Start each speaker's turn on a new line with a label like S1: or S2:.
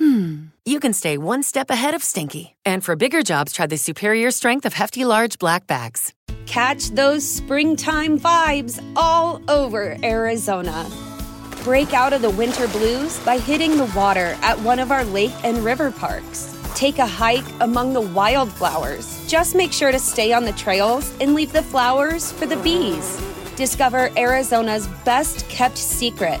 S1: hmm, you can stay one step ahead of stinky. And for bigger jobs, try the superior strength of Hefty Large Black Bags.
S2: Catch those springtime vibes all over Arizona. Break out of the winter blues by hitting the water at one of our lake and river parks. Take a hike among the wildflowers. Just make sure to stay on the trails and leave the flowers for the bees. Discover Arizona's best kept secret